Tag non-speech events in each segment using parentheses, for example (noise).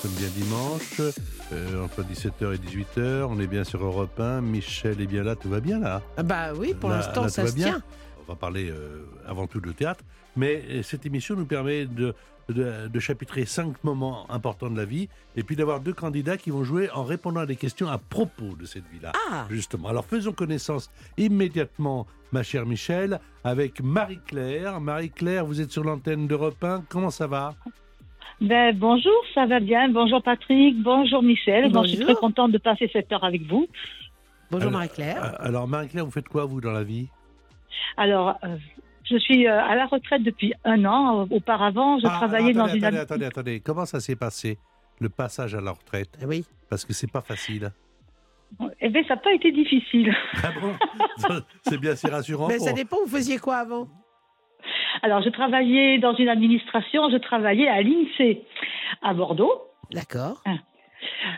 Sommes bien dimanche, euh, entre 17h et 18h, on est bien sur Europe 1, Michel est bien là, tout va bien là? Ah bah oui, pour l'instant, ça se bien. tient. On va parler euh, avant tout de théâtre, mais euh, cette émission nous permet de, de, de chapitrer cinq moments importants de la vie, et puis d'avoir deux candidats qui vont jouer en répondant à des questions à propos de cette vie-là. Ah Justement. Alors faisons connaissance immédiatement, ma chère Michel, avec Marie-Claire. Marie-Claire, vous êtes sur l'antenne d'Europe 1, comment ça va? Ben, bonjour, ça va bien. Bonjour Patrick, bonjour Michel. Bon, je suis Bonjour. très contente de passer cette heure avec vous. Bonjour Alors, Marie-Claire. Alors Marie-Claire, vous faites quoi vous dans la vie? Alors, euh, je suis euh, à la retraite depuis un an. Auparavant, je Ah, travaillais attendez, dans une... attendez, attendez, attendez. Comment ça s'est passé, le passage à la retraite? Eh Oui. Parce que c'est pas facile. Eh bien, ça n'a pas été difficile. Ah bon? (laughs) C'est bien, c'est rassurant. Mais ça dépend, vous faisiez quoi avant Alors, je travaillais dans une administration, je travaillais à l'INSEE à Bordeaux. D'accord.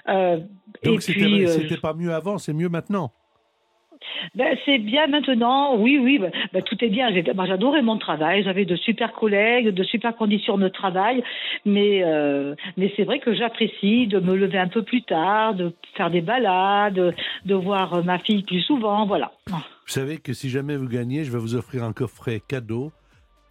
Euh, et Donc c'était puis, euh, c'était pas mieux avant, c'est mieux maintenant. ben, c'est bien maintenant. Oui, oui, ben, ben, tout est bien. J'ai- ben, J'adorais mon travail. J'avais de super collègues, de super conditions de travail. Mais, euh, mais c'est vrai que j'apprécie de me lever un peu plus tard, de faire des balades, de voir euh, ma fille plus souvent. Voilà. Vous savez que si jamais vous gagnez, je vais vous offrir un coffret cadeau.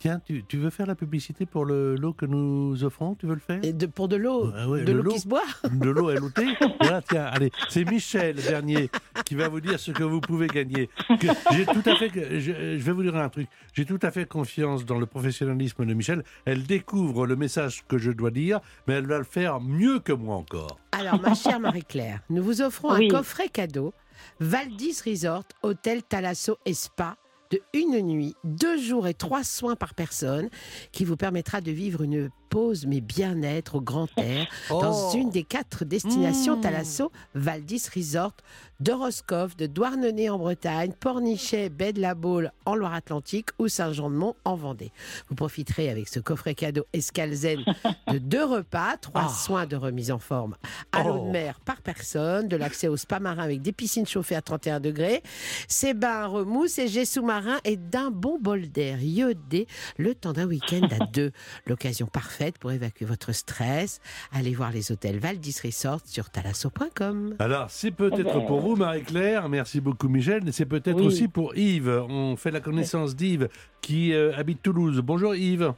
Tiens, tu, tu veux faire la publicité pour le lot que nous offrons? Tu veux le faire? Et de, pour de l'eau, Ah ouais, de le l'eau qui se boit (laughs) De l'eau LOT (laughs) Voilà, tiens, allez, c'est Michel Bernier qui va vous dire ce que vous pouvez gagner. Que J'ai tout à fait, je, je vais vous dire un truc. J'ai tout à fait confiance dans le professionnalisme de Michel. Elle découvre le message que je dois dire, mais elle va le faire mieux que moi encore. Alors, ma chère Marie-Claire, nous vous offrons Oui. un coffret cadeau Valdis Resort, hôtel Thalasso et Spa de une nuit, deux jours et trois soins par personne qui vous permettra de vivre une pause mais bien-être au grand air dans Oh. une des quatre destinations Mmh. Thalasso Valdis Resort de Roscoff, de Douarnenez en Bretagne, Pornichet, Baie de la Baule en Loire-Atlantique ou Saint-Jean-de-Mont en Vendée. Vous profiterez avec ce coffret cadeau Escalzen de (laughs) deux repas, trois Ah. soins de remise en forme à l'eau Oh. de mer par personne, de l'accès au spa marin avec des piscines chauffées à 31 degrés, ses bains remous, ses jets sous-marins et d'un bon bol d'air iodé le temps d'un week-end à deux. (laughs) L'occasion parfaite pour évacuer votre stress. Allez voir les hôtels Valdis Resort sur talasso.com. Alors, c'est peut-être Eh ben, pour vous, Marie-Claire. Merci beaucoup, Michel. Mais c'est peut-être Oui. aussi pour Yves. On fait la connaissance d'Yves qui euh, habite Toulouse. Bonjour, Yves.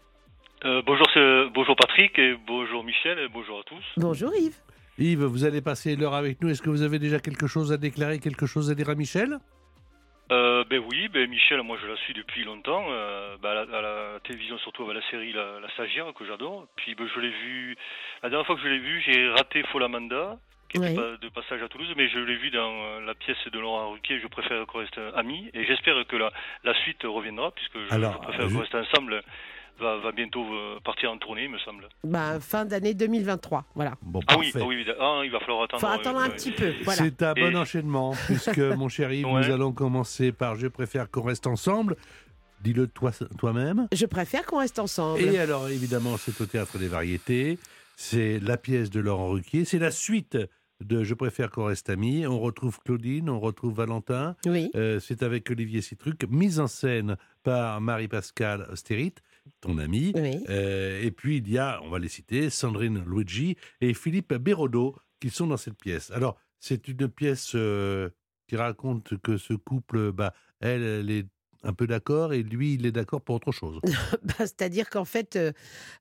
Euh, bonjour, c'est- bonjour Patrick, et bonjour Michel, et bonjour à tous. Bonjour Yves. Yves, vous allez passer l'heure avec nous. Est-ce que vous avez déjà quelque chose à déclarer, quelque chose à dire à Michel? Euh, ben oui, ben Michel, moi je la suis depuis longtemps, euh, ben, à, la, à la télévision surtout avec la série La, la Stagiaire que j'adore. Puis ben, je l'ai vu, la dernière fois que je l'ai vu, j'ai raté Folamanda, qui était Oui. pas de passage à Toulouse, mais je l'ai vu dans euh, la pièce de Laurent Ruquier, Je préfère qu'on reste amis, et j'espère que la, la suite reviendra, puisque je, Alors, je préfère qu'on reste ensemble, va, va bientôt euh, partir en tournée, il me semble. Ben, fin d'année 2023. Voilà. Bon, Ah oui, ah oui, ah, il va falloir attendre. Faut attendre euh, un petit peu. Voilà. C'est un bon Et- enchaînement, (laughs) puisque, mon cher Yves, Ouais. nous allons commencer par Je préfère qu'on reste ensemble. Dis-le toi- toi-même. Je préfère qu'on reste ensemble. Et alors, évidemment, c'est au Théâtre des Variétés. C'est la pièce de Laurent Ruquier. C'est la suite de Je préfère qu'on reste amis. On retrouve Claudine, on retrouve Valentin. Oui. Euh, c'est avec Olivier Citruc, mise en scène par Marie-Pascale Stérit, ton. Oui. Euh, et puis, il y a, on va les citer, Sandrine Luigi et Philippe Bérodeau qui sont dans cette pièce. Alors, c'est une pièce euh, qui raconte que ce couple, bah, elle, elle est un peu d'accord et lui, il est d'accord pour autre chose. (laughs) Bah, C'est-à-dire qu'en fait, euh,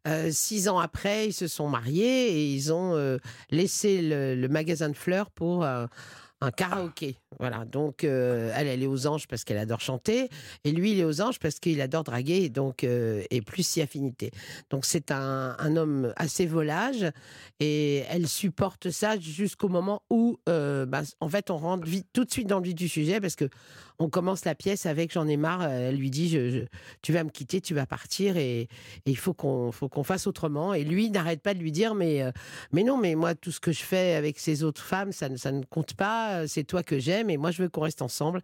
euh, six ans après, ils se sont mariés et ils ont euh, laissé le, le magasin de fleurs pour euh, un karaoké. Voilà, donc euh, elle, elle est aux anges parce qu'elle adore chanter, et lui, il est aux anges parce qu'il adore draguer, donc euh, et plus si affinité. Donc c'est un, un homme assez volage, et elle supporte ça jusqu'au moment où, euh, bah, en fait, on rentre vite- tout de suite dans le vif du sujet parce que on commence la pièce avec j'en ai marre. Elle lui dit je- tu vas me quitter, tu vas partir, et, et il faut qu'on fasse autrement. Et lui n'arrête pas de lui dire mais mais non, mais moi tout ce que je fais avec ces autres femmes, ça ça ne compte pas. C'est toi que j'aime, et moi je veux qu'on reste ensemble.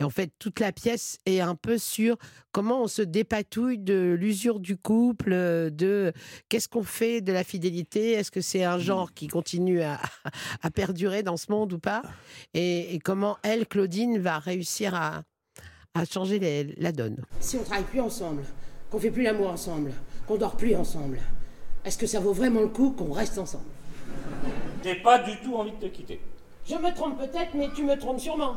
Et en fait, toute la pièce est un peu sur comment on se dépatouille de l'usure du couple, euh, de qu'est-ce qu'on fait de la fidélité, est-ce que c'est un genre qui continue à, (laughs) à perdurer dans ce monde ou pas, et, et comment elle, Claudine, va réussir à, à changer les- la donne. Si on travaille plus ensemble, qu'on fait plus l'amour ensemble, qu'on dort plus ensemble, est-ce que ça vaut vraiment le coup qu'on reste ensemble? J'ai pas du tout envie de te quitter. Je me trompe peut-être, mais tu me trompes sûrement.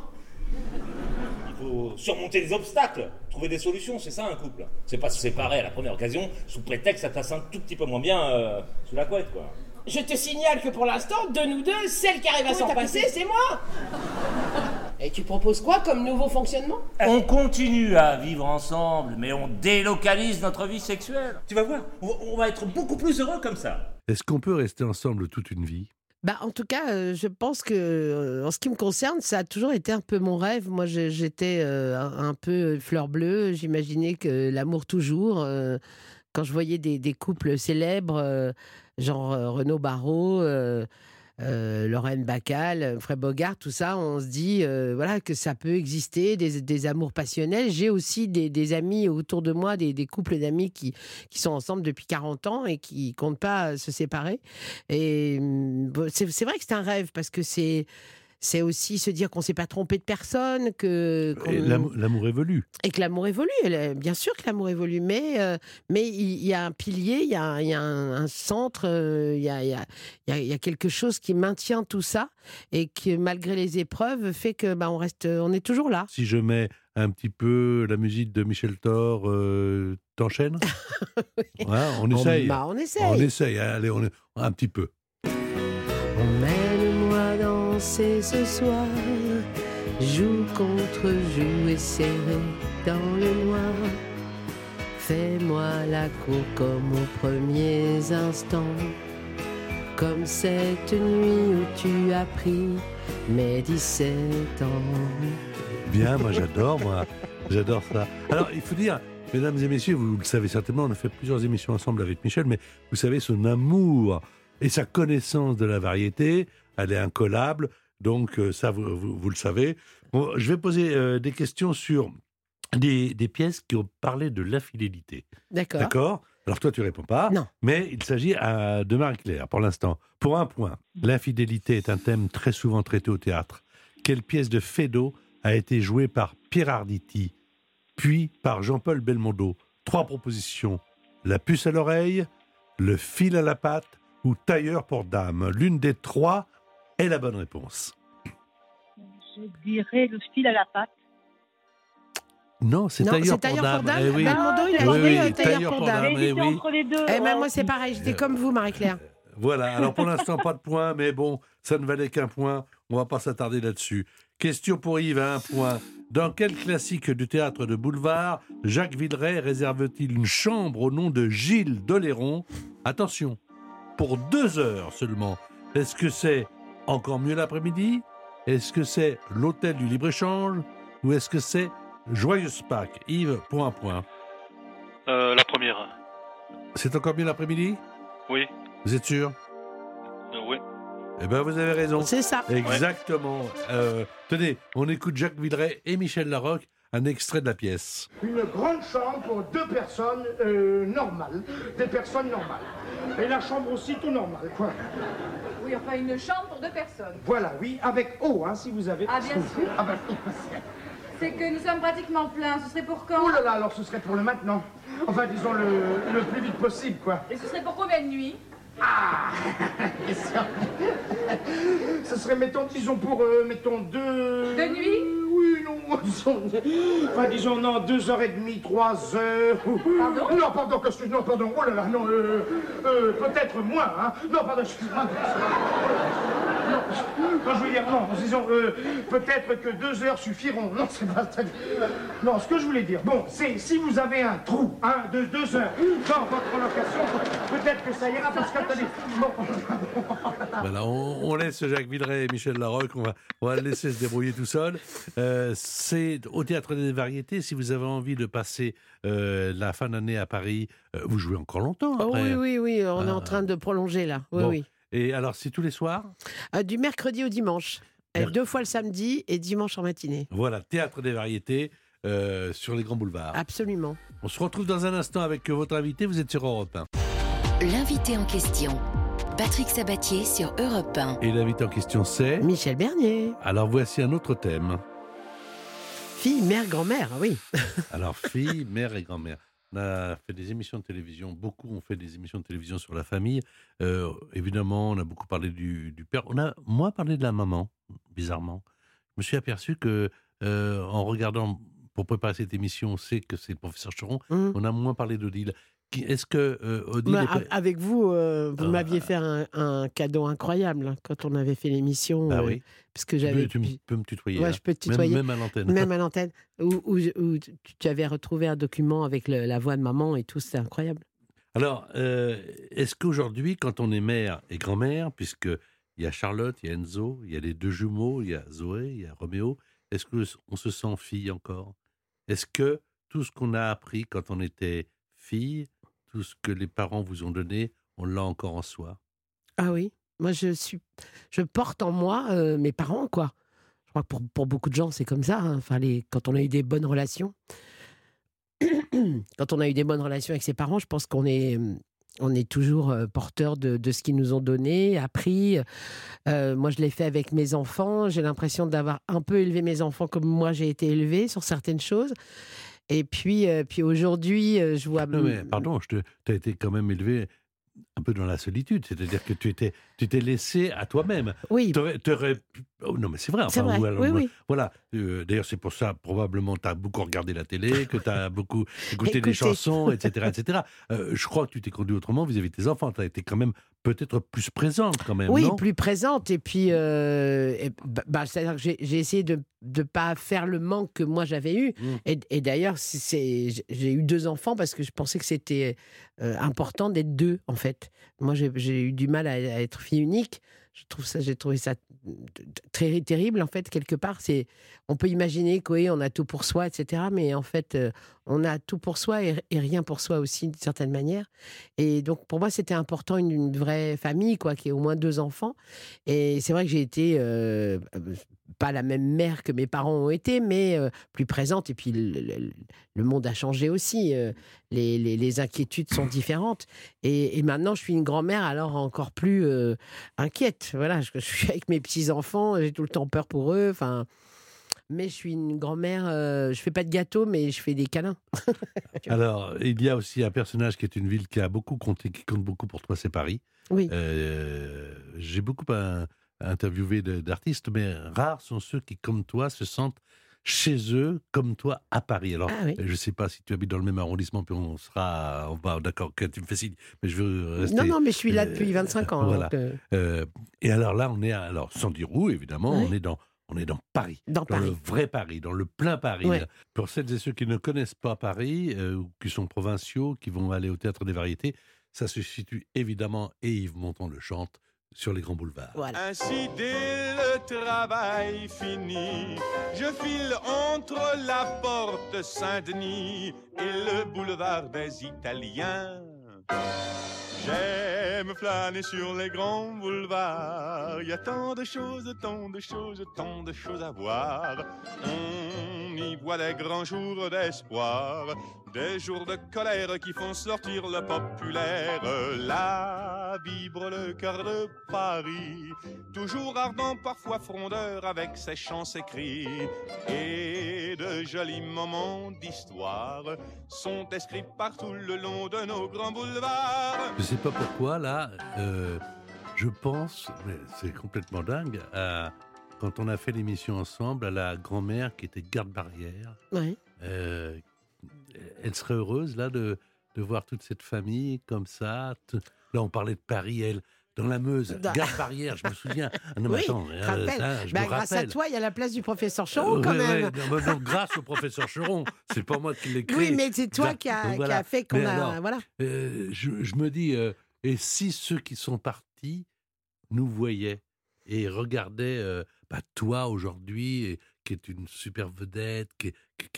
Il faut surmonter les obstacles, trouver des solutions, c'est ça un couple. C'est pas se séparer à la première occasion sous prétexte que ça passe un tout petit peu moins bien euh, sous la couette, quoi. Je te signale que pour l'instant, de nous deux, celle qui arrive à s'en passer, c'est moi Et tu proposes quoi comme nouveau fonctionnement? On continue à vivre ensemble, mais on délocalise notre vie sexuelle. Tu vas voir, on va être beaucoup plus heureux comme ça. Est-ce qu'on peut rester ensemble toute une vie? Bah, en tout cas, euh, je pense que, euh, en ce qui me concerne, ça a toujours été un peu mon rêve. Moi, j'étais euh, un, peu fleur bleue. J'imaginais que l'amour toujours. quand je voyais des, des couples célèbres, genre Renaud Barrault, euh, Lorraine Bacal, euh, Fred Bogart, tout ça, on se dit euh, voilà que ça peut exister, des, amours passionnels. J'ai aussi des, amis autour de moi, des, couples d'amis qui, qui sont ensemble depuis 40 ans et qui comptent pas se séparer. Et c'est c'est vrai que c'est un rêve parce que c'est c'est aussi se dire qu'on s'est pas trompé de personne, que L'amour évolue. et que l'amour évolue. Bien sûr que l'amour évolue, mais euh, mais il y, a un pilier, il y a, il y a un, un centre, il y, a, il y, a, il y a- il y a quelque chose qui maintient tout ça et qui, malgré les épreuves, fait que bah, on reste, on est toujours là. Si je mets un petit peu la musique de Michel Thor, euh, t'enchaînes? (laughs) Ouais, On essaye. bah, on essaye. On essaye. Allez, on, un petit peu. Emmène-moi danser ce soir, joue contre joue et serré dans le noir. Fais-moi la cour comme aux premiers instants, comme cette nuit où tu as pris mes 17 ans. Bien, moi j'adore, moi. J'adore ça. Alors, il faut dire, mesdames et messieurs, vous le savez certainement, on a fait plusieurs émissions ensemble avec Michel, mais vous savez, son amour et sa connaissance de la variété, elle est incollable. Donc, euh, ça, vous, vous- vous le savez. Bon, je vais poser euh, des questions sur des, des pièces qui ont parlé de l'infidélité. D'accord. D'accord? Alors, toi, tu réponds pas. Non. Mais il s'agit euh, de Marie-Claire, pour l'instant. Pour un point, l'infidélité est un thème très souvent traité au théâtre. Quelle pièce de Feydeau a été jouée par Pierre Arditi, puis par Jean-Paul Belmondo? Trois propositions. La puce à l'oreille, le fil à la patte ou tailleur pour dame. L'une des trois est la bonne réponse. Je dirais le fil à la patte. Non, c'est Non, tailleur, c'est tailleur pour dame. Eh oui. Belmondo, il a Oui, euh, tailleur, tailleur pour dame. eh entre les deux. Eh ben ouais. moi c'est pareil, j'étais comme vous Marie-Claire. Voilà, alors pour (laughs) l'instant, pas de point, mais bon, ça ne valait qu'un point. On va pas s'attarder là-dessus. Question pour Yves à un point. Dans quel classique du théâtre de boulevard Jacques Villeray réserve-t-il une chambre au nom de Gilles Doléron? Attention, pour deux heures seulement. Est-ce que c'est encore mieux l'après-midi? Est-ce que c'est l'hôtel du libre-échange Ou est-ce que c'est Joyeuse Pâques? Yves, un point. Euh, la première. C'est encore mieux l'après-midi? Oui. Vous êtes sûr? Euh, oui. Eh bien, vous avez raison. C'est ça. Exactement. Euh, tenez, on écoute Jacques Villeray et Michel Larocque, un extrait de la pièce. Une grande chambre pour deux personnes euh, normales, des personnes normales. Et la chambre aussi tout normale, quoi. Oui, enfin une chambre pour deux personnes. Voilà, oui, avec eau, hein, si vous avez. Ah, bien sûr. Ah ben, C'est que nous sommes pratiquement pleins. Ce serait pour quand oh là là, alors ce serait pour le maintenant. Enfin, disons le, le plus vite possible, quoi. Et ce serait pour combien de nuits (laughs) Ce serait, mettons, disons pour, euh, mettons, deux... Deux nuits Oui, non. Disons, enfin, disons, non, deux heures et demie, trois heures. Pardon Non, pardon, que je- non, pardon, oh là là, non, euh, euh, peut-être moins, hein. Non, pardon, excuse-moi. Non, non, je veux dire, non, disons, euh, peut-être que deux heures suffiront. Non, c'est pas ça. Non, ce que je voulais dire, bon, c'est si vous avez un trou, hein, de deux heures dans votre location, peut-être que ça ira parce que, attendez, bon, Voilà, on, on laisse Jacques Villeray et Michel Larocque, on va, on va le laisser se débrouiller tout seul. Euh, c'est au Théâtre des Variétés, si vous avez envie de passer euh, la fin d'année à Paris, euh, vous jouez encore longtemps Oh, oui, oui, oui, on est Ah. en train de prolonger là. Oui, Bon. oui. Et alors, c'est tous les soirs Euh, du mercredi au dimanche. Euh, Deux fois le samedi et dimanche en matinée. Voilà, Théâtre des Variétés euh, sur les grands Ah. boulevards. Absolument. On se retrouve dans un instant avec votre invité, vous êtes sur Europe 1. L'invité en question, Patrick Sabatier sur Europe 1. Et l'invité en question, c'est Michel Bernier. Alors, voici un autre thème. Fille, mère, grand-mère, ah oui. (laughs) Alors, fille, mère et grand-mère. On a fait des émissions de télévision, beaucoup ont fait des émissions de télévision sur la famille. Euh, évidemment, on a beaucoup parlé du, du père. On a moins parlé de la maman, bizarrement. Je me suis aperçu que, euh, en regardant, pour préparer cette émission, on sait que c'est le professeur Choron, Hum. on a moins parlé d'Odile. Est-ce que euh, Odile. Bah, est avec vous, euh, vous Ah. m'aviez fait un, un cadeau incroyable hein, quand on avait fait l'émission. Bah euh, oui. Parce que j'avais. tu peux me tutoyer. Ouais, hein. je peux te Même- tutoyer. Même, à l'antenne. Même à (laughs) l'antenne, où, où je- où tu, avais retrouvé un document avec le- la voix de maman et tout, c'était incroyable. Alors, est-ce qu'aujourd'hui, quand on est mère et grand-mère, puisque il y a Charlotte, il y a Enzo, il y a les deux jumeaux, il y a Zoé, il y a Roméo, est-ce qu'on se sent fille encore? Est-ce que tout ce qu'on a appris quand on était fille, tout ce que les parents vous ont donné, on l'a encore en soi Ah oui, moi je suis, je porte en moi euh, mes parents quoi. Je crois que pour, pour beaucoup de gens c'est comme ça. hein. Enfin, les, quand on a eu des bonnes relations, (clears throat) quand on a eu des bonnes relations avec ses parents, je pense qu'on est, on est toujours euh, porteur de, de ce qu'ils nous ont donné, appris. Euh, moi, je l'ai fait avec mes enfants. J'ai l'impression d'avoir un peu élevé mes enfants comme moi j'ai été élevée sur certaines choses. Et puis, euh, puis aujourd'hui, euh, je vois. Non, mais pardon, tu as été quand même élevé un peu dans la solitude, c'est-à-dire que tu étais, tu t'es laissé à toi-même. Oui. T'aurais- t'aurais oh, non, mais c'est vrai. C'est vrai, ou alors, oui, oui. Voilà. Euh, D'ailleurs, c'est pour ça, probablement, tu as beaucoup regardé la télé, que tu as (laughs) beaucoup écouté des chansons, etc. etc. (laughs) Euh, je crois que tu t'es conduit autrement vis-à-vis de tes enfants. Tu as été quand même peut-être plus présente, quand même. Oui, non? plus présente. Et puis, euh, et bah, c'est-à-dire que j'ai j'ai essayé de ne pas faire le manque que moi j'avais eu. Mm. Et, et d'ailleurs, c'est- j'ai eu deux enfants parce que je pensais que c'était important d'être deux, en fait. Moi, j'ai eu du mal à, à être fille unique. Je trouve ça, j'ai trouvé ça très terrible, en fait, quelque part. C'est, on peut imaginer qu'on on a tout pour soi, etc. Mais en fait, euh, on a tout pour soi et, rien pour soi aussi, d'une certaine manière. Et donc, pour moi, c'était important une, vraie famille, quoi, qui ait au moins deux enfants. Et c'est vrai que j'ai été euh, pas la même mère que mes parents ont été, mais euh, plus présente. Et puis, le, monde a changé aussi. euh, les, inquiétudes sont différentes. Et, maintenant, je suis une grand-mère, alors encore plus euh, inquiète. Voilà, je, je suis avec mes petits-enfants, j'ai tout le temps peur pour eux. Enfin. Mais je suis une grand-mère, euh, je fais pas de gâteau, mais je fais des câlins. (laughs) Alors, il y a aussi un personnage qui est une ville qui a beaucoup compté, qui compte beaucoup pour toi, c'est Paris. Oui. Euh, J'ai beaucoup un- interviewé d'artistes, mais rares sont ceux qui, comme toi, se sentent chez eux, comme toi, à Paris. Alors, Ah oui. je ne sais pas si tu habites dans le même arrondissement, puis on sera, on va, d'accord, que tu me fais signe, mais je veux rester. Non, non, mais je suis là euh, depuis 25 ans. voilà. donc, euh, Euh, et alors là, on est, à- alors sans dire où, évidemment, on est dans, on est dans Paris, dans dans Paris. le vrai Paris, dans le plein Paris. Ouais. Pour celles et ceux qui ne connaissent pas Paris, euh, ou qui sont provinciaux, qui vont aller au Théâtre des Variétés, ça se situe évidemment, et Yves Montand le chante, sur les grands boulevards. Voilà. Ainsi dès le travail fini, je file entre la porte Saint-Denis et le boulevard des Italiens. J'aime flâner sur les grands boulevards. Il y a tant de choses, tant de choses, tant de choses à voir. Y voit les grands jours d'espoir, des jours de colère qui font sortir le populaire. Là vibre le cœur de Paris, toujours ardent, parfois frondeur, avec ses chants, ses cris. Et de jolis moments d'histoire sont inscrits partout le long de nos grands boulevards. Je sais pas pourquoi, là, euh, je pense, mais c'est complètement dingue, à quand on a fait l'émission ensemble, à la grand-mère qui était garde-barrière. Euh, elle serait heureuse, là, de, de voir toute cette famille comme ça. Là, on parlait de Paris, elle, dans la Meuse, Dans- garde-barrière, je me souviens. Ah non, (laughs) oui, attends, je euh, ça, je Bah, me grâce à toi, il y a la place du professeur Choron Euh, quand ouais, même. ouais, non, grâce au professeur Cheron, c'est pas moi qui l'ai créé. Oui, mais c'est toi Grâce- qui a, qui fait qu'on a. alors, voilà. euh, je, je me dis, euh, et si ceux qui sont partis nous voyaient et regardaient bah, toi aujourd'hui, qui est une super vedette, qui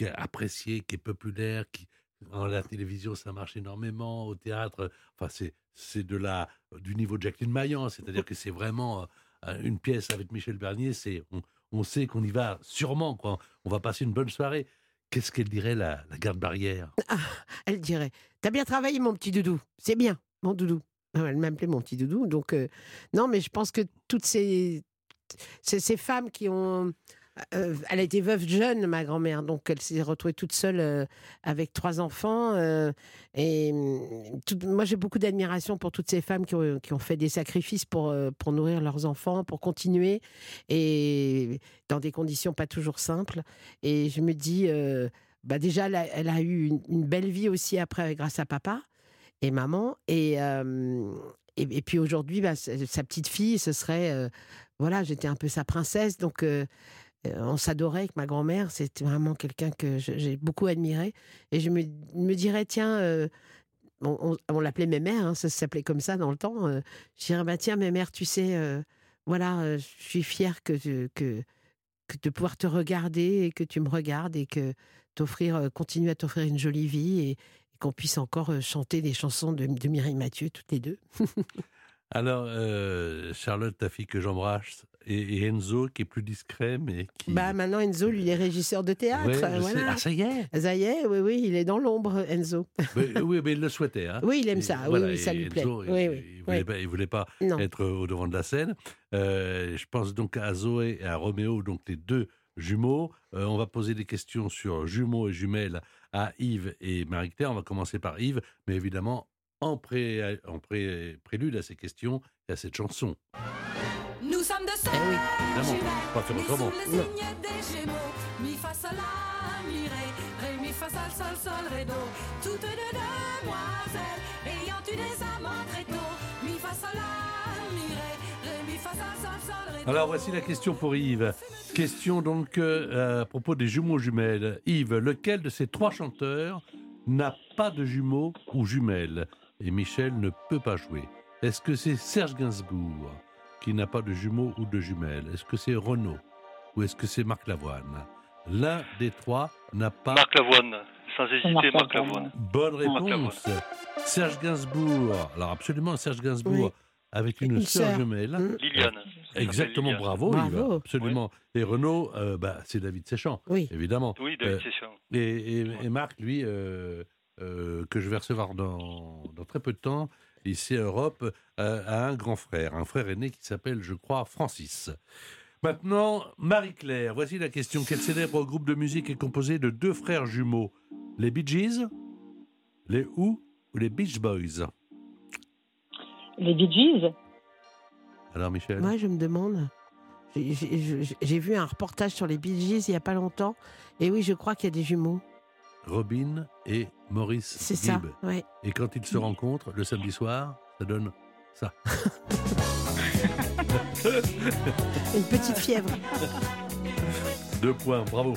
est, appréciée, qui est populaire, qui à la télévision ça marche énormément, au théâtre, enfin c'est c'est de la du niveau de Jacqueline Maillan, c'est-à-dire que c'est vraiment euh, une pièce avec Michel Bernier, c'est on, on sait qu'on y va sûrement quoi, on va passer une bonne soirée. Qu'est-ce qu'elle dirait la, garde barrière? Elle dirait T'as bien travaillé, mon petit doudou. C'est bien, mon doudou. Ah, Elle m'appelait mon petit doudou. Donc, euh, non, mais je pense que toutes ces, ces, ces femmes qui ont. euh, elle a été veuve jeune, ma grand-mère, donc elle s'est retrouvée toute seule euh, avec trois enfants. euh, et tout- moi, j'ai beaucoup d'admiration pour toutes ces femmes qui ont, qui ont fait des sacrifices pour, pour nourrir leurs enfants, pour continuer, et dans des conditions pas toujours simples. Et je me dis, bah déjà, elle a, eu une, belle vie aussi après, grâce à papa et maman. Et, et, puis aujourd'hui, bah, sa petite fille, ce serait. Voilà, j'étais un peu sa princesse. Donc, euh, euh, on s'adorait avec ma grand-mère. C'était vraiment quelqu'un que j'ai beaucoup admiré. Et je me, dirais, tiens. euh, on, l'appelait mémère, hein, ça s'appelait comme ça dans le temps. euh, je dirais, bah, tiens, mémère, tu sais, voilà, je suis fière que, de pouvoir te regarder et que tu me regardes et que t'offrir, continuer à t'offrir une jolie vie et, qu'on puisse encore chanter des chansons de, de Mireille Mathieu toutes les deux. (laughs) Alors, euh, Charlotte, ta fille que j'embrasse, et, et Enzo, qui est plus discret, mais qui. Bah maintenant Enzo, lui, il est régisseur de théâtre. Ouais, voilà. Ah, ça y est Ça y est, oui, oui, il est dans l'ombre, Enzo. Mais- Oui, mais il le souhaitait. hein. Oui, il aime Et ça, oui, voilà, oui, ça lui plaît. Enzo, il- Oui, il, oui, voulait oui. pas, il voulait pas Non. être au devant de la scène. Euh, je pense donc à Zoé et à Roméo, donc les deux jumeaux. Euh, on va poser des questions sur jumeaux et jumelles à Yves et Marie-Claire. On va commencer par Yves, mais évidemment, en, pré, en pré- prélude à ces questions, il y a cette chanson. Nous sommes de sœurs Eh oui. Évidemment, pas faire nées autrement. sous le signe des Gémeaux. Mi fa sol la mi ré, ré mi fa sol sol sol ré do. Toutes deux demoiselles ayant eu des amants très tôt. Mi fa sol la mi ré, ré mi fa sol sol sol ré do. Alors voici la question pour Yves. Question donc euh, à propos des jumeaux jumelles. Yves, lequel de ces trois chanteurs n'a pas de jumeaux ou jumelles? Et Michel ne peut pas jouer. Est-ce que c'est Serge Gainsbourg qui n'a pas de jumeaux ou de jumelles Est-ce que c'est Renaud Ou est-ce que c'est Marc Lavoine? L'un des trois n'a pas... Marc Lavoine, sans hésiter, Marc Lavoine. Bonne réponse. Serge Gainsbourg. Alors absolument Serge Gainsbourg Oui. avec une, Une sœur jumelle. Mm. Liliane. Exactement, Liliane. bravo, Bravo. Yves. Absolument. Et Renaud, euh, bah, c'est David Séchant, Oui. évidemment. Oui, David Euh. Et, et- et Marc, lui, euh, euh, que je vais recevoir dans, dans très peu de temps, ici à Europe, euh, a un grand frère, un frère aîné qui s'appelle, je crois, Francis. Maintenant, Marie-Claire, voici la question. Quel célèbre groupe de musique est composé de deux frères jumeaux? Les Bee Gees, les Who? Ou les Beach Boys? Les Bee Gees? Alors, Michel? Moi, je me demande. J'ai vu un reportage sur les Bee Gees il n'y a pas longtemps. Et oui, je crois qu'il y a des jumeaux. Robin et Maurice C'est ça. Ouais. Et quand ils se rencontrent le samedi soir, ça donne ça. (laughs) Une petite fièvre. Deux points, bravo.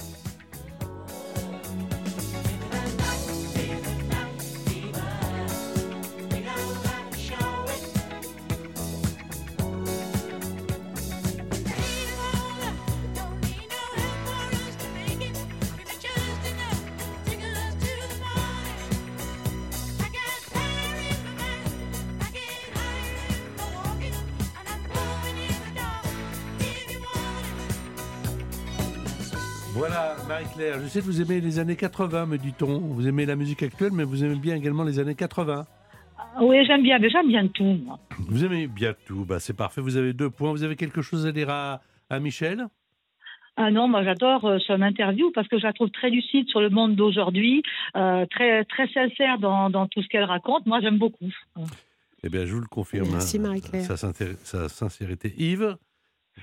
Voilà, Marie-Claire, je sais que vous aimez les années 80, me dit-on. Vous aimez la musique actuelle, mais vous aimez bien également les années 80. Ah Oui, j'aime bien, mais j'aime bien tout. moi. Vous aimez bien tout, bah, c'est parfait, vous avez deux points. Vous avez quelque chose à dire à, à Michel? Ah non, moi j'adore euh, son interview parce que je la trouve très lucide sur le monde d'aujourd'hui, euh, très très sincère dans, dans tout ce qu'elle raconte. Moi j'aime beaucoup. Eh bien, je vous le confirme. Merci, hein, Marie-Claire. Sa sincérité. Yves,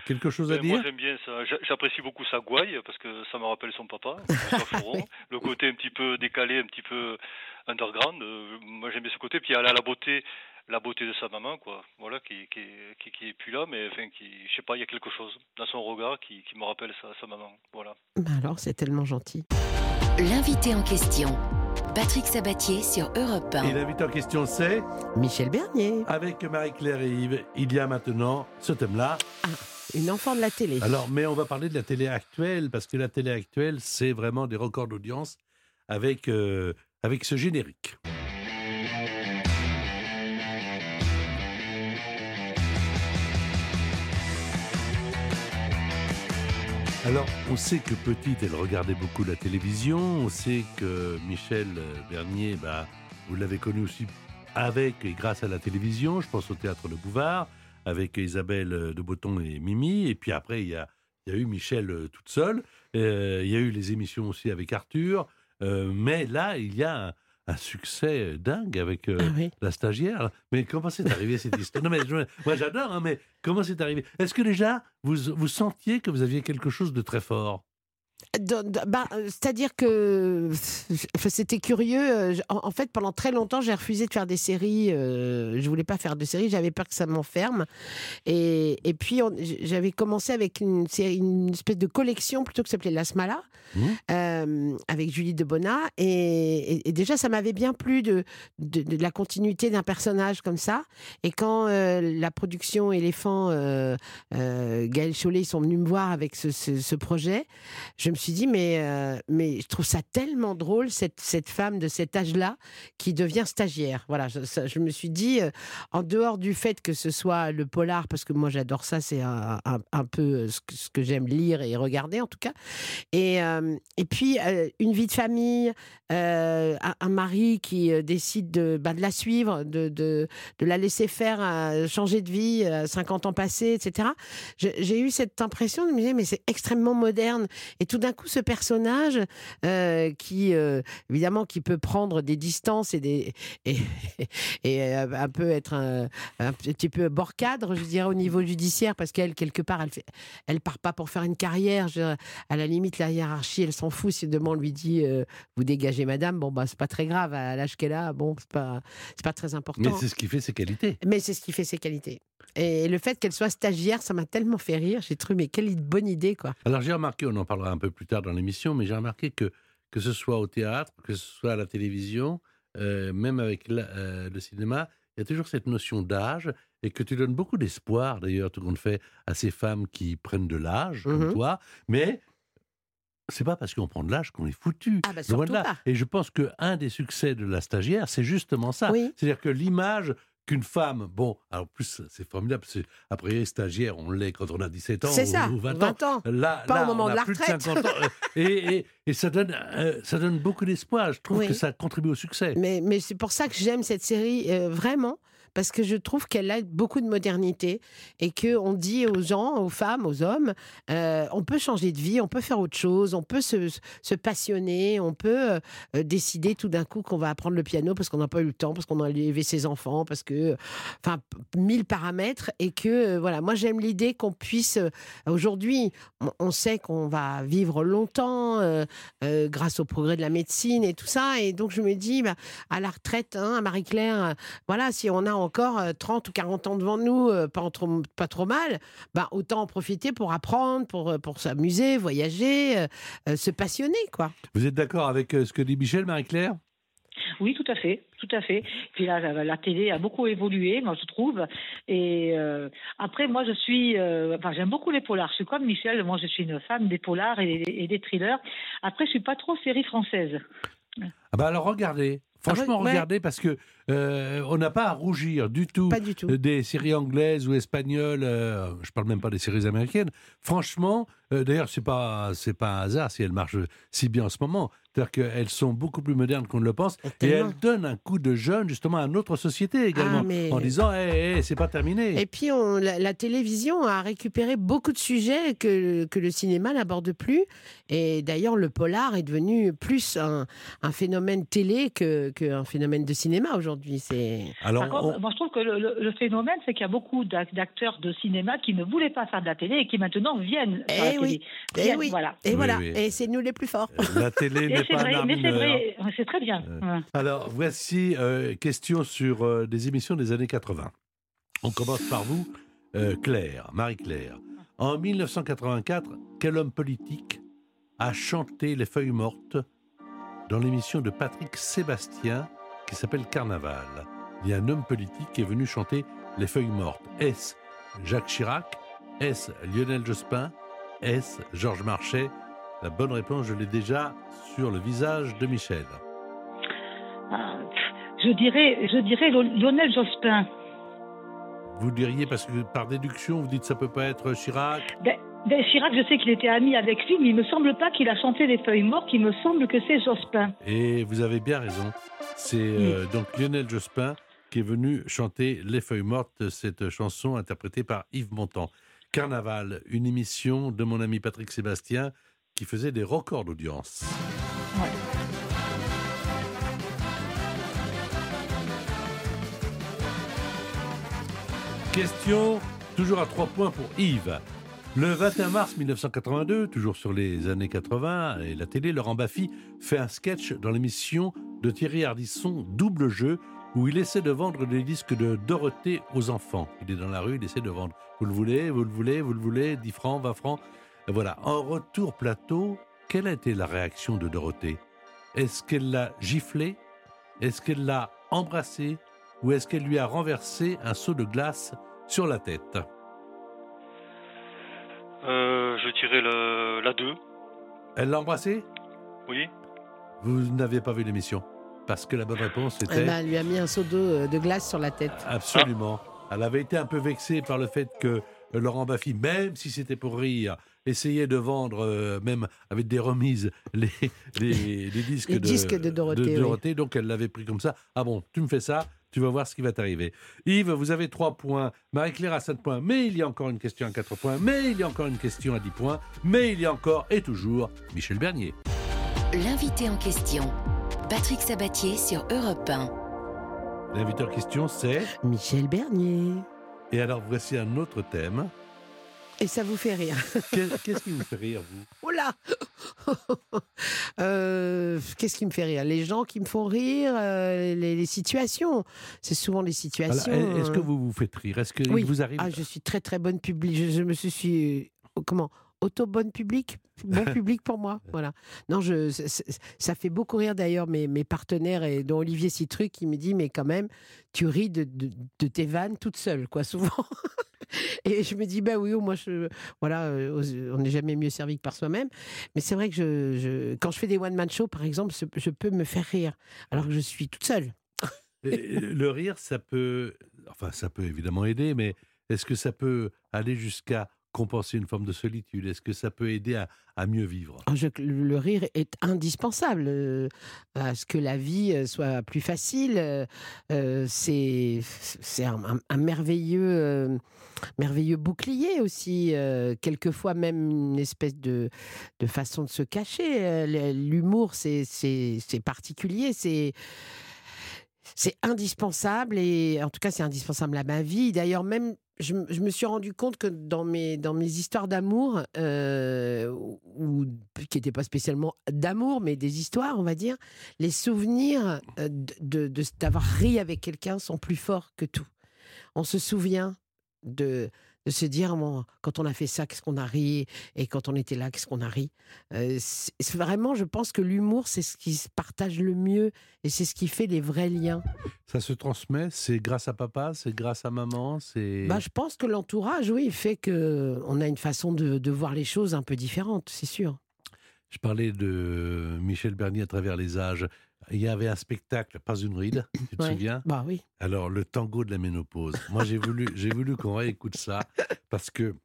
Quelque chose à Ben, moi dire j'aime bien ça. J'a- J'apprécie beaucoup sa gouaille parce que ça me rappelle son papa. (laughs) Le côté un petit peu décalé, un petit peu underground. euh, moi j'aime bien ce côté. Puis elle a la beauté, la beauté de sa maman, quoi. Voilà, qui qui qui, qui est plus là, mais enfin qui, je sais pas, il y a quelque chose dans son regard qui, qui me rappelle sa, sa maman. Voilà. Bah alors, c'est tellement gentil. L'invité en question, Patrick Sabatier sur Europe 1. Et l'invité en question, c'est Michel Bernier, avec Marie-Claire et Yves. Il y a maintenant ce thème-là. Une enfant de la télé. Alors, mais on va parler de la télé actuelle, parce que la télé actuelle, c'est vraiment des records d'audience avec, euh, avec ce générique. Alors, on sait que petite, elle regardait beaucoup la télévision. On sait que Michel Bernier, bah, vous l'avez connu aussi avec et grâce à la télévision. Je pense au théâtre de Bouvard, avec Isabelle de Botton et Mimi. Et puis après, il y a, il y a eu Michel euh, toute seule. Euh, il y a eu les émissions aussi avec Arthur. Euh, mais là, il y a un, un succès dingue avec euh, Ah oui. la stagiaire. Mais comment c'est arrivé cette (laughs) histoire? Non, mais je- moi j'adore, hein, mais comment c'est arrivé? Est-ce que déjà vous, vous sentiez que vous aviez quelque chose de très fort? Bah, euh, C'est-à-dire que c'était curieux. euh, En, fait, pendant très longtemps, j'ai refusé de faire des séries. euh, je voulais pas faire de séries. J'avais peur que ça m'enferme. Et, et puis, j'avais commencé avec une, série- une espèce de collection plutôt que s'appelait L'Asmala, Mmh. euh, avec Julie Debona. Et, et- et déjà, ça m'avait bien plu de, de, de la continuité d'un personnage comme ça. Et quand euh, la production Éléphant, euh, euh, Gaël Chollet, ils sont venus me voir avec ce, ce- ce projet, je me suis dit, mais, euh, mais je trouve ça tellement drôle, cette, cette femme de cet âge-là qui devient stagiaire. Voilà, je, me suis dit, euh, en dehors du fait que ce soit le polar, parce que moi j'adore ça, c'est un, un- peu ce que, ce que j'aime lire et regarder en tout cas. Et, euh, et puis, euh, une vie de famille, euh, un, mari qui euh, décide de, bah, de la suivre, de, de, de la laisser faire, euh, changer de vie, euh, 50 ans passés, etc. J'ai eu cette impression de me dire, mais c'est extrêmement moderne. Et tout d'un coup, ce personnage euh, qui, euh, évidemment, qui peut prendre des distances et des et, et euh, un peu être un, un petit peu bord cadre, je dirais, au niveau judiciaire, parce qu'elle quelque part, elle fait, elle part pas pour faire une carrière. Je- à la limite, la hiérarchie, elle s'en fout. Si demain on lui dit, euh, vous dégagez, madame, bon bah c'est pas très grave. À l'âge qu'elle a, bon c'est pas c'est pas très important. Mais c'est ce qui fait ses qualités. Mais c'est ce qui fait ses qualités. Et le fait qu'elle soit stagiaire, ça m'a tellement fait rire. J'ai trouvé, mais quelle bonne idée, quoi. Alors j'ai remarqué, on en parlera un peu plus tard dans l'émission, mais j'ai remarqué que que ce soit au théâtre, que ce soit à la télévision, euh, même avec la- euh, le cinéma, il y a toujours cette notion d'âge et que tu donnes beaucoup d'espoir, d'ailleurs, tout compte fait, à ces femmes qui prennent de l'âge, comme Mhm. toi, mais c'est pas parce qu'on prend de l'âge qu'on est foutu. Ah bah, surtout là. pas. Et je pense que un des succès de la stagiaire, c'est justement ça. Oui. C'est-à-dire que l'image qu'une femme, bon, alors en plus c'est formidable, c'est après stagiaire, on l'est quand on a 17 ans ou, ça, ou 20, 20 ans. Là, Pas au là, moment on de la plus de retraite. 50 ans. (laughs) et, et- et ça, donne, euh, ça donne beaucoup d'espoir. Je trouve Oui. que ça contribue au succès. Mais, mais c'est pour ça que j'aime cette série, euh, vraiment, parce que je trouve qu'elle a beaucoup de modernité et qu'on dit aux gens, aux femmes, aux hommes, euh, on peut changer de vie, on peut faire autre chose, on peut se, passionner, on peut euh, décider tout d'un coup qu'on va apprendre le piano parce qu'on n'a pas eu le temps, parce qu'on a élevé ses enfants, parce que, enfin, mille paramètres et que, euh, voilà, moi j'aime l'idée qu'on puisse, aujourd'hui, on, on sait qu'on va vivre longtemps grâce au progrès de la médecine et tout ça, et donc je me dis, bah, à la retraite, hein, à Marie-Claire, euh, voilà, si on a encore euh, 30 ou 40 ans devant nous, euh, pas, en trop, pas trop mal, bah, autant en profiter pour apprendre, pour, euh, pour s'amuser, voyager, euh, euh, se passionner, quoi. Vous êtes d'accord avec euh, ce que dit Michel, Marie-Claire? Oui, tout à fait, tout à fait. Puis là, la, la télé a beaucoup évolué, moi je trouve. Et euh, après, moi je suis, euh, enfin j'aime beaucoup les polars. Je suis comme Michel, moi je suis une fan des polars et, et des thrillers. Après, je suis pas trop série française. Ah bah alors regardez. Franchement, Ah ouais, ouais. regardez parce que euh, on n'a pas à rougir du tout, Pas du tout. des séries anglaises ou espagnoles. euh, je parle même pas des séries américaines. Franchement, euh, d'ailleurs, c'est pas c'est pas un hasard si elles marchent si bien en ce moment. C'est-à-dire qu'elles sont beaucoup plus modernes qu'on ne le pense. Et tellement. elles donnent un coup de jeune, justement, à notre société également. Ah, mais- En disant, hé, hé, c'est pas terminé. Et puis, on- la, la télévision a récupéré beaucoup de sujets que, que le cinéma n'aborde plus. Et d'ailleurs, le polar est devenu plus un, un phénomène télé que- qu'un phénomène de cinéma aujourd'hui. C'est... Par contre, moi je trouve que le, le- le phénomène, c'est qu'il y a beaucoup d'ac- d'acteurs de cinéma qui ne voulaient pas faire de la télé et qui maintenant viennent faire Eh la télé. eh oui, voilà. et Oui, voilà. oui. Et c'est nous les plus forts. La télé n'est c'est pas vrai, un mais c'est vrai, c'est très bien. Ouais. Alors, voici euh, question sur euh, des émissions des années 80. On commence par vous, euh, Claire, Marie-Claire. En 1984, quel homme politique a chanté Les Feuilles Mortes dans l'émission de Patrick Sébastien qui s'appelle Carnaval Il y a un homme politique qui est venu chanter Les Feuilles Mortes. Est-ce Jacques Chirac Est-ce Lionel Jospin Est-ce Georges Marchais La bonne réponse, je l'ai déjà sur le visage de Michel. Ah, Je dirais, je dirais Lionel Jospin. Vous diriez, parce que par déduction, vous dites ça peut pas être Chirac? Ben, ben, Chirac, je sais qu'il était ami avec lui, mais il me semble pas qu'il a chanté les feuilles mortes. Il me semble que c'est Jospin. Et vous avez bien raison. C'est euh, donc Lionel Jospin qui est venu chanter Les Feuilles Mortes, cette chanson interprétée par Yves Montand. Carnaval, une émission de mon ami Patrick Sébastien qui faisait des records d'audience. Question toujours à trois points pour Yves. Le 21 mars 1982, toujours sur les années 80, et la télé, Laurent Baffy fait un sketch dans l'émission de Thierry Ardisson, Double Jeu, où il essaie de vendre des disques de Dorothée aux enfants. Il est dans la rue, il essaie de vendre. Vous le voulez, vous le voulez, vous le voulez, 10 francs, 20 francs. Voilà. En retour plateau, quelle a été la réaction de Dorothée? Est-ce qu'elle l'a giflé? Est-ce qu'elle l'a embrassé? Ou est-ce qu'elle lui a renversé un seau de glace sur la tête? Euh, je dirais le- la 2. Elle l'a embrassé? Oui. Vous n'avez pas vu l'émission Parce que la bonne réponse Eh était ben, elle lui a mis un seau d'eau euh, de glace sur la tête. absolument. Elle avait été un peu vexée par le fait que euh, Laurent Baffy, même si c'était pour rire, essayait de vendre, euh, même avec des remises, (laughs) les, les, les disques, Les de, disques de Dorothée, oui. Donc elle l'avait pris comme ça. Ah bon, tu me fais ça, tu vas voir ce qui va t'arriver. Yves, vous avez 3 points. Marie-Claire a 7 points. Mais il y a encore une question à 4 points. Mais il y a encore une question à 10 points. Mais il y a encore et toujours Michel Bernier. L'invité en question, Patrick Sabatier sur Europe 1. L'invité en question, c'est Michel Bernier. Et alors, voici un autre thème. Et ça vous fait rire. (laughs) Qu'est- Qu'est-ce qui vous fait rire, vous? Oh là (laughs) Euh, Qu'est-ce qui me fait rire? Les gens qui me font rire, euh, les, les situations. C'est souvent les situations. Est-ce que euh, vous vous faites rire? Est-ce qu'il oui. vous arrive Ah, je suis très très bonne public. Je, je me suis, suis euh, comment? Auto bonne public, bon (laughs) public pour moi. Voilà. Non, je ça fait beaucoup rire d'ailleurs mes, mes partenaires et dont Olivier Citruc qui me dit mais quand même tu ris de, de, de tes vannes toute seule quoi souvent. (laughs) Et je me dis, bah oui, moi, je, voilà, euh, on n'est jamais mieux servi que par soi-même. Mais c'est vrai que je, je- quand je fais des one-man shows, par exemple, je, peux me faire rire, alors que je suis toute seule. Le rire, ça peut, enfin, ça peut évidemment aider, mais est-ce que ça peut aller jusqu'à compenser une forme de solitude? Est-ce que ça peut aider à, mieux vivre? Ah, le rire est indispensable euh, à ce que la vie euh, soit plus facile. euh, c'est un, merveilleux, merveilleux bouclier aussi. quelquefois même une espèce de, façon de se cacher. L'humour, c'est particulier. C'est c'est indispensable et en tout cas c'est indispensable à ma vie. D'ailleurs même je, me suis rendu compte que dans mes dans mes histoires d'amour euh, ou qui n'étaient pas spécialement d'amour mais des histoires on va dire, les souvenirs euh, de- d'avoir ri avec quelqu'un sont plus forts que tout. On se souvient de de se dire bon, quand on a fait ça qu'est-ce qu'on a ri? Et quand on était là qu'est-ce qu'on a ri? Euh, vraiment je pense que l'humour c'est ce qui se partage le mieux et c'est ce qui fait les vrais liens. Ça se transmet C'est grâce à papa C'est grâce à maman C'est Bah, je pense que l'entourage, oui, fait que on a une façon de, de voir les choses un peu différente, c'est sûr. Je parlais de Michel Bernier à travers les âges. Il y avait un spectacle, pas une ride, tu te Ouais. souviens? Bah oui. Alors, le tango de la ménopause. Moi, j'ai voulu, j'ai voulu qu'on réécoute ça parce que,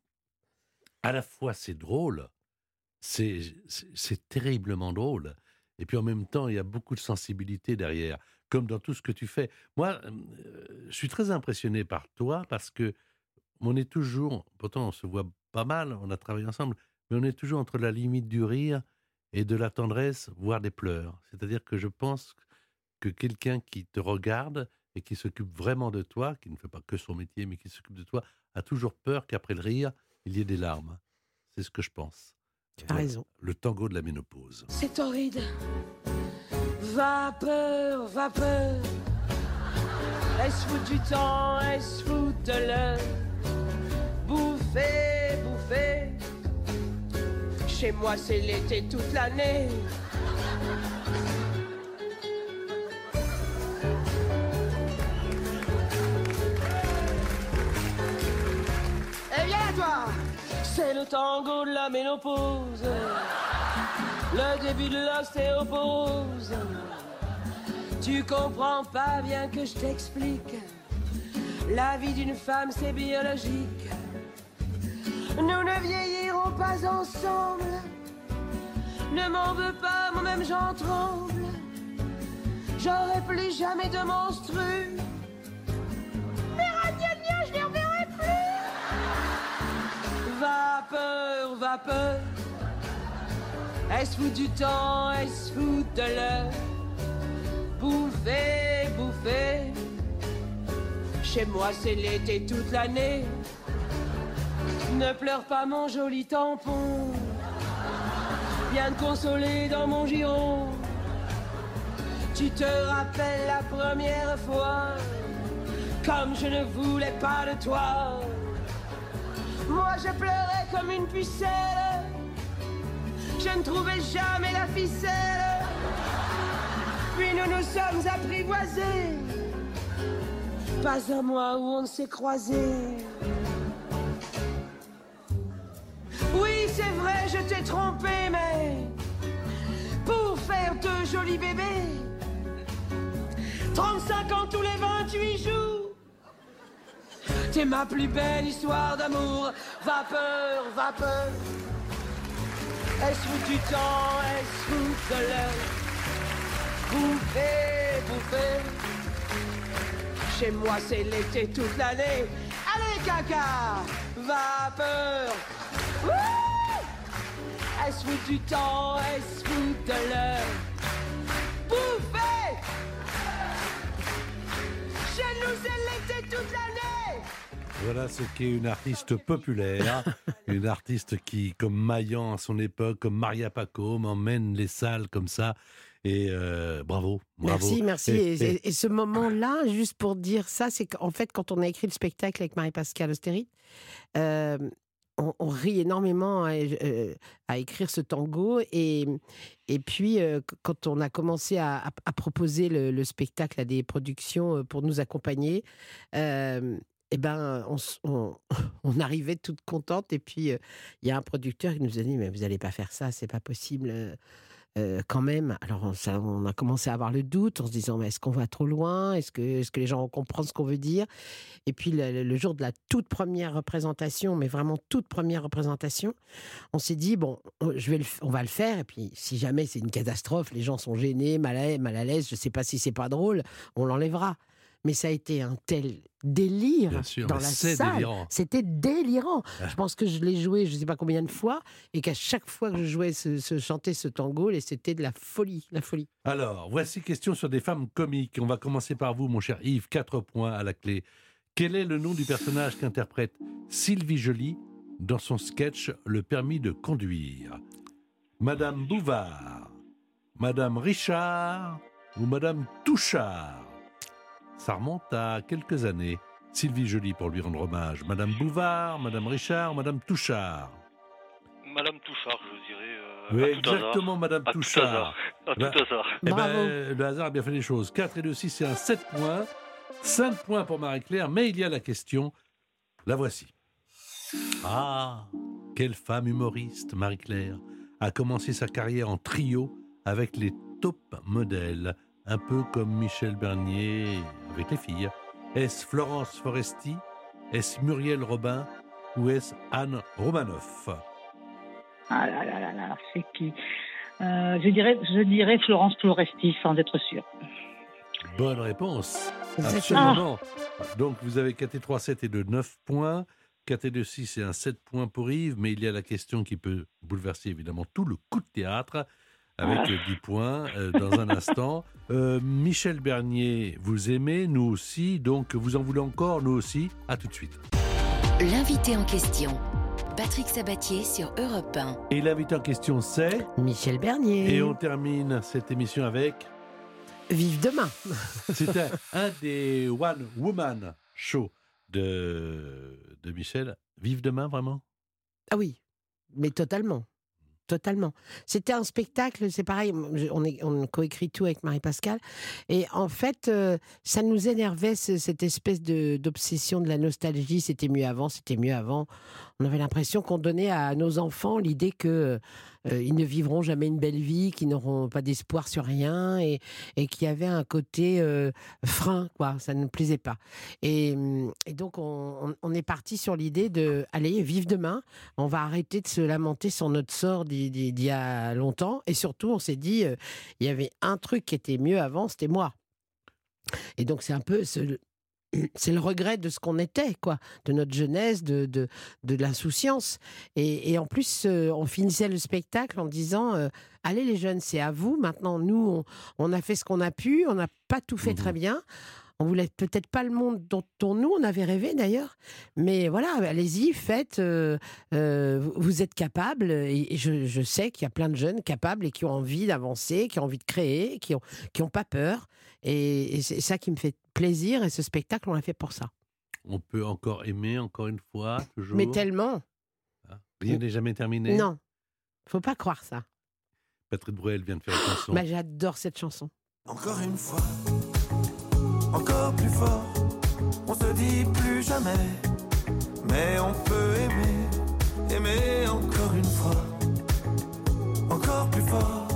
à la fois, c'est drôle, c'est, c'est- terriblement drôle. Et puis en même temps, il y a beaucoup de sensibilité derrière, comme dans tout ce que tu fais. Moi, euh, je suis très impressionné par toi parce que on est toujours, pourtant on se voit pas mal, on a travaillé ensemble, mais on est toujours entre la limite du rire et de la tendresse, voire des pleurs. C'est-à-dire que je pense que quelqu'un qui te regarde et qui s'occupe vraiment de toi, qui ne fait pas que son métier, mais qui s'occupe de toi, a toujours peur qu'après le rire, il y ait des larmes. C'est ce que je pense. Tu as raison. Le tango de la ménopause. C'est horrible. Vapeur, vapeur. Est-ce foutre du temps, est-ce foutre de l'heure? Bouffer, bouffer. Chez moi, c'est l'été toute l'année. Eh bien, toi C'est le tango de la ménopause. Le début de l'ostéoporose. Tu comprends pas bien que je t'explique. La vie d'une femme, c'est biologique. Nous ne pas ensemble. Ne m'en veux pas, moi-même j'en tremble. J'aurai plus jamais de menstru. Mais ragnagna, je les reverrai plus. Vapeur, vapeur. Est-ce foutre du temps, est-ce foutre de l'heure? Bouffer, bouffer. Chez moi, c'est l'été toute l'année. Ne pleure pas, mon joli tampon. Viens te consoler dans mon giron. Tu te rappelles la première fois, comme je ne voulais pas de toi. Moi, je pleurais comme une pucelle. Je ne trouvais jamais la ficelle. Puis nous nous sommes apprivoisés. Pas un mois où on ne s'est croisés. C'est vrai, je t'ai trompé, mais pour faire deux jolis bébés, 35 ans tous les 28 jours. T'es ma plus belle histoire d'amour, vapeur, vapeur. Est-ce foutre du temps, est-ce foutre de l'heure Bouffer, bouffer. Chez moi, c'est l'été toute l'année. Allez, caca, vapeur. Est-ce du temps, est-ce de l'heure? Bouffer Chez nous, c'est l'été toute l'année. Voilà ce qu'est une artiste populaire, (laughs) une artiste qui, comme Maillan à son époque, comme Maria Paco, emmène les salles comme ça. Et euh, bravo, bravo. Merci, merci. Et- Et, et- et ce moment-là, juste pour dire ça, c'est qu'en fait, quand on a écrit le spectacle avec Marie-Pascale Austeri, euh, on, rit énormément à, euh, à écrire ce tango. Et, et puis, euh, qu- quand on a commencé à, proposer le, le spectacle à des productions euh, pour nous accompagner, eh ben, on, (laughs) arrivait toute contente. Et puis, il y a un producteur qui nous a dit Mais vous n'allez pas faire ça, c'est pas possible. Euh, quand même. Alors, on, a commencé à avoir le doute en se disant mais est-ce qu'on va trop loin? Est-ce que, les gens comprendre ce qu'on veut dire? Et puis, le, jour de la toute première représentation, mais vraiment toute première représentation, on s'est dit bon, on- je vais on va le faire. Et puis, si jamais c'est une catastrophe, les gens sont gênés, mal à, mal à l'aise, je ne sais pas si c'est pas drôle, on l'enlèvera. Mais ça a été un tel délire sûr, dans la salle. C'était délirant. Je pense que je l'ai joué, je ne sais pas combien de fois, et qu'à chaque fois que je jouais, ce, ce- chantais ce tango, et c'était de la folie, la folie. Alors, voici question sur des femmes comiques. On va commencer par vous, mon cher Yves. Quatre points à la clé. Quel est le nom du personnage qu'interprète Sylvie Joly dans son sketch Le permis de conduire? Madame Bouvard, Madame Richard ou Madame Touchard? Ça remonte à quelques années. Sylvie Joly pour lui rendre hommage. Madame Bouvard, Madame Richard, Madame Touchard. Madame Touchard, je dirais. euh, Oui, à tout hasard. exactement, Madame À tout Touchard. hasard. À Bah, tout hasard. eh ben, le hasard a bien fait les choses. 4 et 2, 6, c'est un 7 points. 5 points pour Marie-Claire, mais il y a la question. La voici. Ah, quelle femme humoriste, Marie-Claire, a commencé sa carrière en trio avec les top modèles, un peu comme Michel Bernier avec les filles. Est-ce Florence Foresti? Est-ce Muriel Robin? Ou est-ce Anne Romanoff? Ah là là là là, c'est qui? Euh, je dirais, je dirais Florence Floresti, sans être sûre. Bonne réponse. Exactement. Absolument. Donc vous avez KT3 7 et de 9 points. KT2 6 et un 7 points pour Yves, mais il y a la question qui peut bouleverser évidemment tout le coup de théâtre avec Ah. euh, 10 points euh, dans un instant. Euh, Michel Bernier, vous aimez, nous aussi, donc vous en voulez encore, nous aussi. À tout de suite. L'invité en question. Patrick Sabatier sur Europe 1. Et l'invité en question, c'est Michel Bernier. Et on termine cette émission avec. Vive demain. (laughs) C'est un, un des One Woman Show de, de Michel. Vive demain, vraiment? Ah oui, mais totalement. Totalement. C'était un spectacle, c'est pareil, on, coécrit tout avec Marie-Pascale. Et en fait, euh, ça nous énervait, ce- cette espèce d'obsession de la nostalgie. C'était mieux avant, c'était mieux avant. On avait l'impression qu'on donnait à nos enfants l'idée que euh, ils ne vivront jamais une belle vie, qu'ils n'auront pas d'espoir sur rien et, et qu'il y avait un côté euh, frein, quoi. Ça ne plaisait pas. Et, et donc, on, est parti sur l'idée de, allez, vive demain. On va arrêter de se lamenter sur notre sort d'il y a longtemps. Et surtout, on s'est dit, euh, il y avait un truc qui était mieux avant, c'était moi. Et donc, c'est un peu ce- c'est le regret de ce qu'on était, quoi, de notre jeunesse, de, de, de l'insouciance. Et, et en plus, euh, on finissait le spectacle en disant euh, Allez, les jeunes, c'est à vous. Maintenant, nous, on, on a fait ce qu'on a pu. On n'a pas tout fait très bien. On voulait peut-être pas le monde dont, dont nous, on avait rêvé d'ailleurs. Mais voilà, allez-y, faites. euh, euh, vous- êtes capables. Et, et je, je sais qu'il y a plein de jeunes capables et qui ont envie d'avancer, qui ont envie de créer, qui n'ont qui ont pas peur. Et, et c'est ça qui me fait plaisir. Et ce spectacle, on l'a fait pour ça. On peut encore aimer, encore une fois, toujours? Mais tellement. Rien n'est jamais terminé? Non. Faut pas croire ça. Patrick Bruel vient de faire une chanson. Bah, J'adore cette chanson. Encore une fois, encore plus fort, on se dit plus jamais, mais on peut aimer, aimer encore une fois, encore plus fort.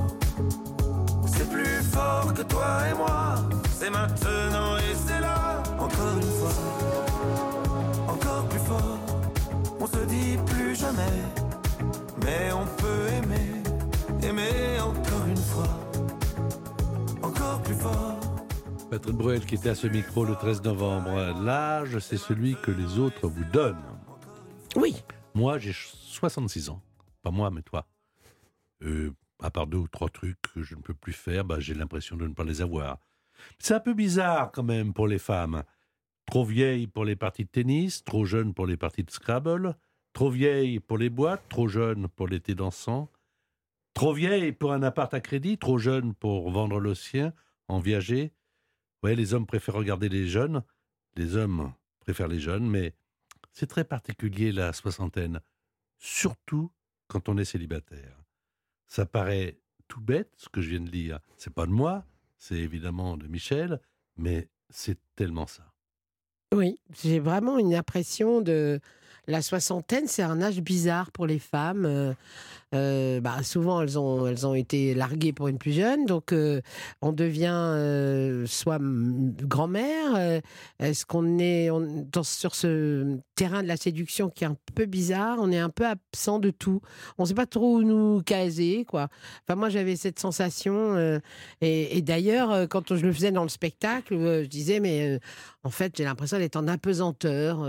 C'est plus fort que toi et moi, c'est maintenant et c'est là, encore une fois, encore plus fort, on se dit plus jamais, mais on peut aimer, aimer encore une fois encore plus fort. Patrick Bruel qui était à ce micro le 13 novembre. L'âge, c'est celui que les autres vous donnent. Oui. Moi, j'ai 66 ans. Pas moi, mais toi. Euh, à part deux ou trois trucs que je ne peux plus faire, bah, j'ai l'impression de ne pas les avoir. C'est un peu bizarre quand même pour les femmes. Trop vieille pour les parties de tennis, trop jeune pour les parties de Scrabble, trop vieille pour les boîtes, trop jeune pour l'été dansant, trop vieille pour un appart à crédit, trop jeune pour vendre le sien, en viager. Ouais, les hommes préfèrent regarder les jeunes, les hommes préfèrent les jeunes, mais c'est très particulier la soixantaine, surtout quand on est célibataire. Ça paraît tout bête ce que je viens de lire. C'est pas de moi, c'est évidemment de Michel, mais c'est tellement ça. Oui, j'ai vraiment une impression de la soixantaine, c'est un âge bizarre pour les femmes. Euh, euh, bah, souvent, elles ont, elles ont été larguées pour une plus jeune, donc euh, on devient euh, soit grand-mère. Est-ce qu'on est sur ce terrain de la séduction qui est un peu bizarre On est un peu absent de tout. On ne sait pas trop où nous caser, quoi. Enfin, moi, j'avais cette sensation. et, d'ailleurs, quand je le faisais dans le spectacle, je disais, mais en fait, j'ai l'impression d'être en apesanteur.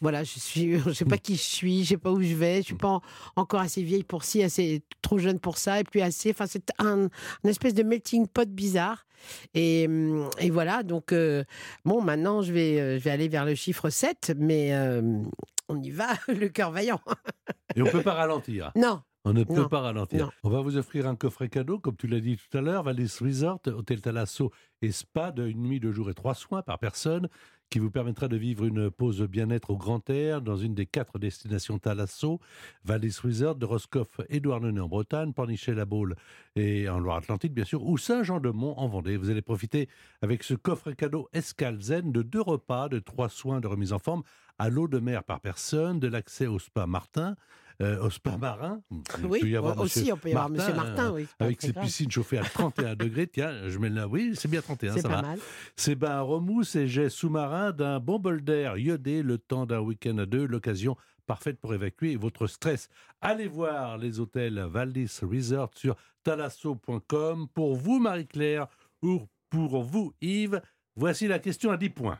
voilà, je suis, (laughs) je sais pas qui je suis, je sais pas où je vais, je suis pas en- encore assez vieille pour ci, assez trop jeune pour ça, et puis assez. Enfin, c'est un, espèce de melting pot bizarre. Et, et voilà, donc euh, bon, maintenant, je vais, euh, je vais aller vers le chiffre 7, mais euh, on y va, (laughs) le cœur vaillant. Et on ne peut pas ralentir. Non. On ne peut Non. pas ralentir. Non. On va vous offrir un coffret cadeau, comme tu l'as dit tout à l'heure, Valis Resort, hôtel Thalasso et spa de une nuit, deux jours et trois soins par personne, qui vous permettra de vivre une pause bien-être au grand air dans une des quatre destinations Thalasso, Valis Resort de Roscoff et Douarnenez en Bretagne, Pornichet-la-Baule et en Loire-Atlantique, bien sûr, ou Saint-Jean-de-Mont en Vendée. Vous allez profiter avec ce coffret cadeau Escale Zen de deux repas, de trois soins de remise en forme à l'eau de mer par personne, de l'accès au spa Martin, euh, au spa marin. Il Oui, peut y avoir aussi, on peut y avoir monsieur Martin, oui, Avec ses grave. piscines chauffées à 31 (laughs) degrés. Tiens, je mets là. Oui, c'est bien 31, C'est ça pas va. mal. C'est bains à remous et jets sous-marins d'un bon bol d'air iodé le temps d'un week-end à deux. L'occasion parfaite pour évacuer votre stress. Allez voir les hôtels Valdis Resort sur talasso.com. Pour vous, Marie-Claire, ou pour vous, Yves, voici la question à 10 points.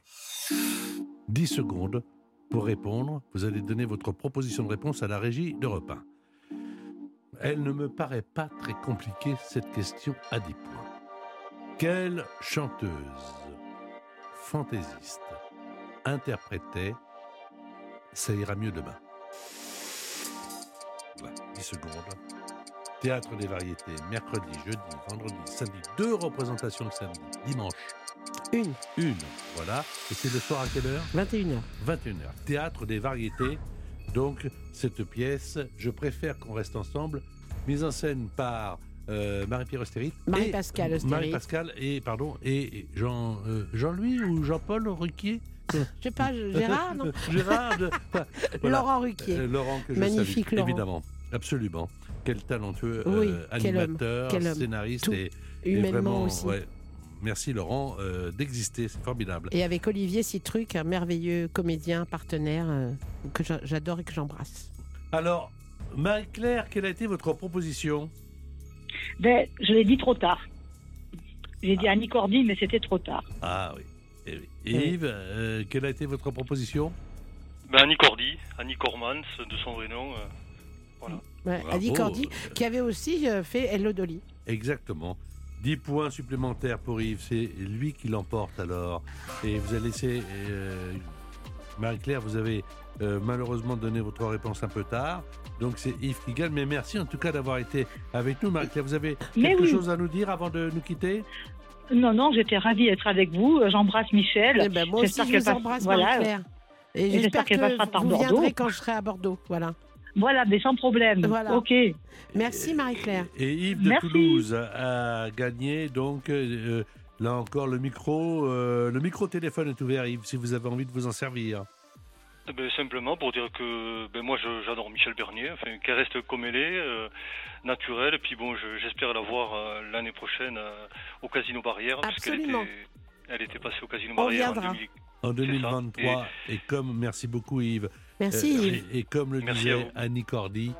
10 secondes pour répondre. Vous allez donner votre proposition de réponse à la régie d'Europe 1. Elle ne me paraît pas très compliquée, cette question à 10 points. Quelle chanteuse, fantaisiste, interprétait Ça ira mieux demain? Voilà, 10 secondes. Théâtre des variétés, mercredi, jeudi, vendredi, samedi. Deux représentations le samedi. Dimanche. Une. Une, voilà. Et c'est le soir à quelle heure 21h. 21h. Théâtre des variétés. Donc, cette pièce, je préfère qu'on reste ensemble, mise en scène par euh, Marie-Pierre Marie-Pascale Austérite. Marie-Pascale et, pardon, et Jean, euh, Jean-Louis ou Jean-Paul Ruquier Je sais pas, Gérard, non (laughs) Gérard, enfin, (laughs) Laurent Ruquier. Euh, Laurent que je Magnifique salue, Laurent. évidemment. Absolument. Quel talentueux Oui, quel homme, animateur, quel homme. scénariste et, et Humainement vraiment, aussi. ouais. Merci Laurent euh, d'exister, c'est formidable. Et avec Olivier Citruc, un merveilleux comédien, partenaire, euh, que j'a- j'adore et que j'embrasse. Alors, Marie-Claire, quelle a été votre proposition? Ben, je l'ai dit trop tard. J'ai dit Annie Cordy, mais c'était trop tard. Ah oui. Et, et Yves, euh, quelle a été votre proposition? Ben, Annie Cordy, Annie Cormans, de son vrai nom. euh, voilà. Ouais. Annie Cordy, qui avait aussi fait Hello Dolly. Exactement. 10 points supplémentaires pour Yves, c'est lui qui l'emporte alors. Et vous avez laissé... euh, Marie-Claire, vous avez euh, malheureusement donné votre réponse un peu tard. Donc c'est Yves qui gagne. Mais merci en tout cas d'avoir été avec nous. Marie-Claire, vous avez Mais quelque oui. chose à nous dire avant de nous quitter? Non, non, j'étais ravie d'être avec vous. J'embrasse Michel. Eh ben, moi aussi, J'espère je qu'elle vous passe- embrasse, voilà. Marie-Claire. Et, Et j'espère j'espère qu'elle que passera par vous Bordeaux. viendrez quand je serai à Bordeaux. Voilà. Voilà, mais sans problème. Voilà. Ok. Merci Marie-Claire. Et Yves de Merci. Toulouse a gagné donc euh, là encore le micro. euh, le micro téléphone est ouvert Yves si vous avez envie de vous en servir. Eh ben, simplement pour dire que ben, moi j'adore Michel Bernier, enfin, qu'elle reste comme elle est, euh, naturelle. Et puis bon, je- j'espère la voir euh, l'année prochaine euh, au Casino Barrière, puisqu'elle Absolument. était, elle était passée au Casino On Barrière en viendra. 2000. En C'est ça. 2023 et, comme merci beaucoup Yves. Merci, Euh, Yves. Et, et comme le Merci disait. Annie Cordy,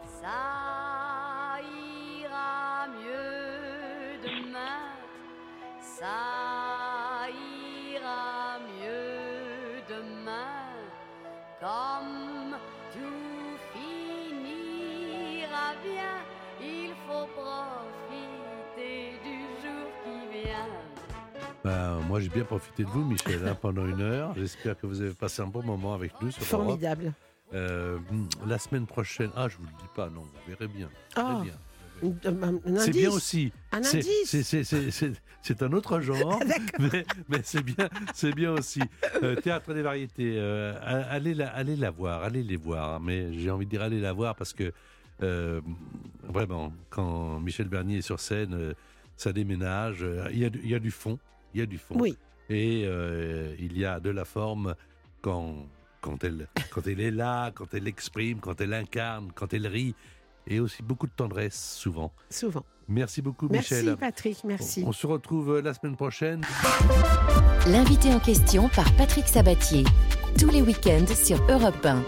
moi j'ai bien profité de vous Michel hein, pendant une heure. J'espère que vous avez passé un bon moment avec nous sur. Formidable. Euh, la semaine prochaine, ah je vous le dis pas, non, vous verrez bien. Un, un C'est bien aussi. Un C'est- un autre genre, (laughs) mais, mais c'est bien, c'est bien aussi. Euh, Théâtre des variétés, euh, allez, la, allez la voir, allez les voir. Mais j'ai envie de dire allez la voir parce que euh, vraiment, quand Michel Bernier est sur scène, euh, ça déménage. euh, Il y, a, du- il y a du fond, il y a du fond. Oui. Et euh, il y a de la forme quand, quand, elle, quand elle est là, quand elle exprime, quand elle incarne, quand elle rit. Et aussi beaucoup de tendresse, souvent. Souvent. Merci beaucoup, Merci Michel. Patrick, merci. On se retrouve la semaine prochaine. L'invité en question par Patrick Sabatier. Tous les week-ends sur Europe 1.